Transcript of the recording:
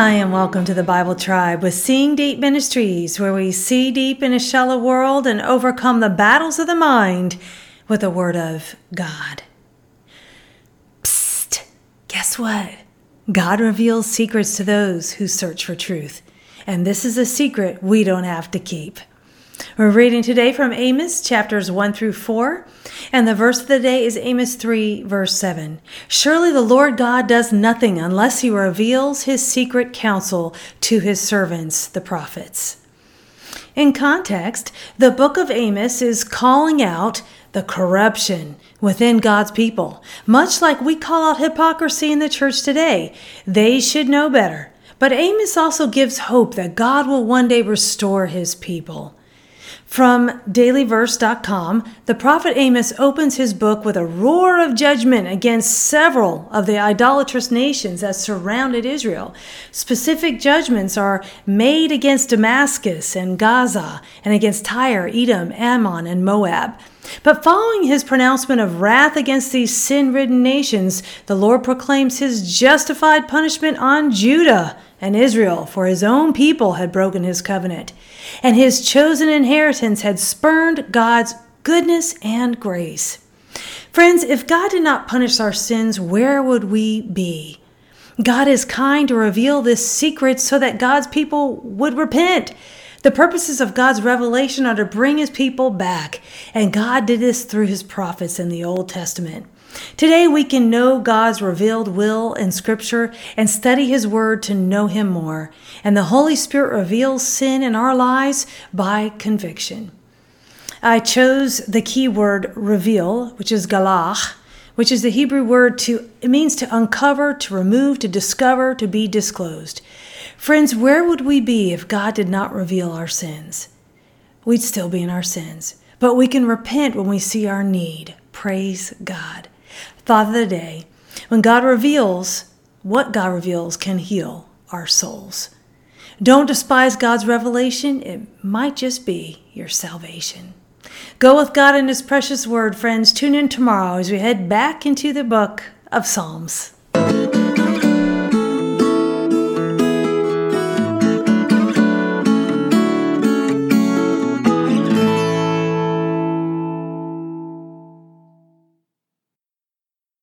Hi, and welcome to the Bible Tribe with Seeing Deep Ministries, where we see deep in a shallow world and overcome the battles of the mind with the Word of God. Psst! Guess what? God reveals secrets to those who search for truth. And this is a secret we don't have to keep. We're reading today from Amos chapters 1 through 4, and the verse of the day is Amos 3, verse 7. Surely the Lord God does nothing unless he reveals his secret counsel to his servants, the prophets. In context, the book of Amos is calling out the corruption within God's people, much like we call out hypocrisy in the church today. They should know better. But Amos also gives hope that God will one day restore his people. From dailyverse.com, the prophet Amos opens his book with a roar of judgment against several of the idolatrous nations that surrounded Israel. Specific judgments are made against Damascus and Gaza, and against Tyre, Edom, Ammon, and Moab. But following his pronouncement of wrath against these sin ridden nations, the Lord proclaims his justified punishment on Judah and Israel, for his own people had broken his covenant, and his chosen inheritance had spurned God's goodness and grace. Friends, if God did not punish our sins, where would we be? God is kind to reveal this secret so that God's people would repent. The purposes of God's revelation are to bring his people back, and God did this through his prophets in the Old Testament. Today we can know God's revealed will in Scripture and study His Word to know Him more. And the Holy Spirit reveals sin in our lives by conviction. I chose the key word reveal, which is galach, which is the Hebrew word to, it means to uncover, to remove, to discover, to be disclosed. Friends, where would we be if God did not reveal our sins? We'd still be in our sins, but we can repent when we see our need. Praise God. Thought of the day when God reveals, what God reveals can heal our souls. Don't despise God's revelation, it might just be your salvation. Go with God and His precious word, friends. Tune in tomorrow as we head back into the book of Psalms.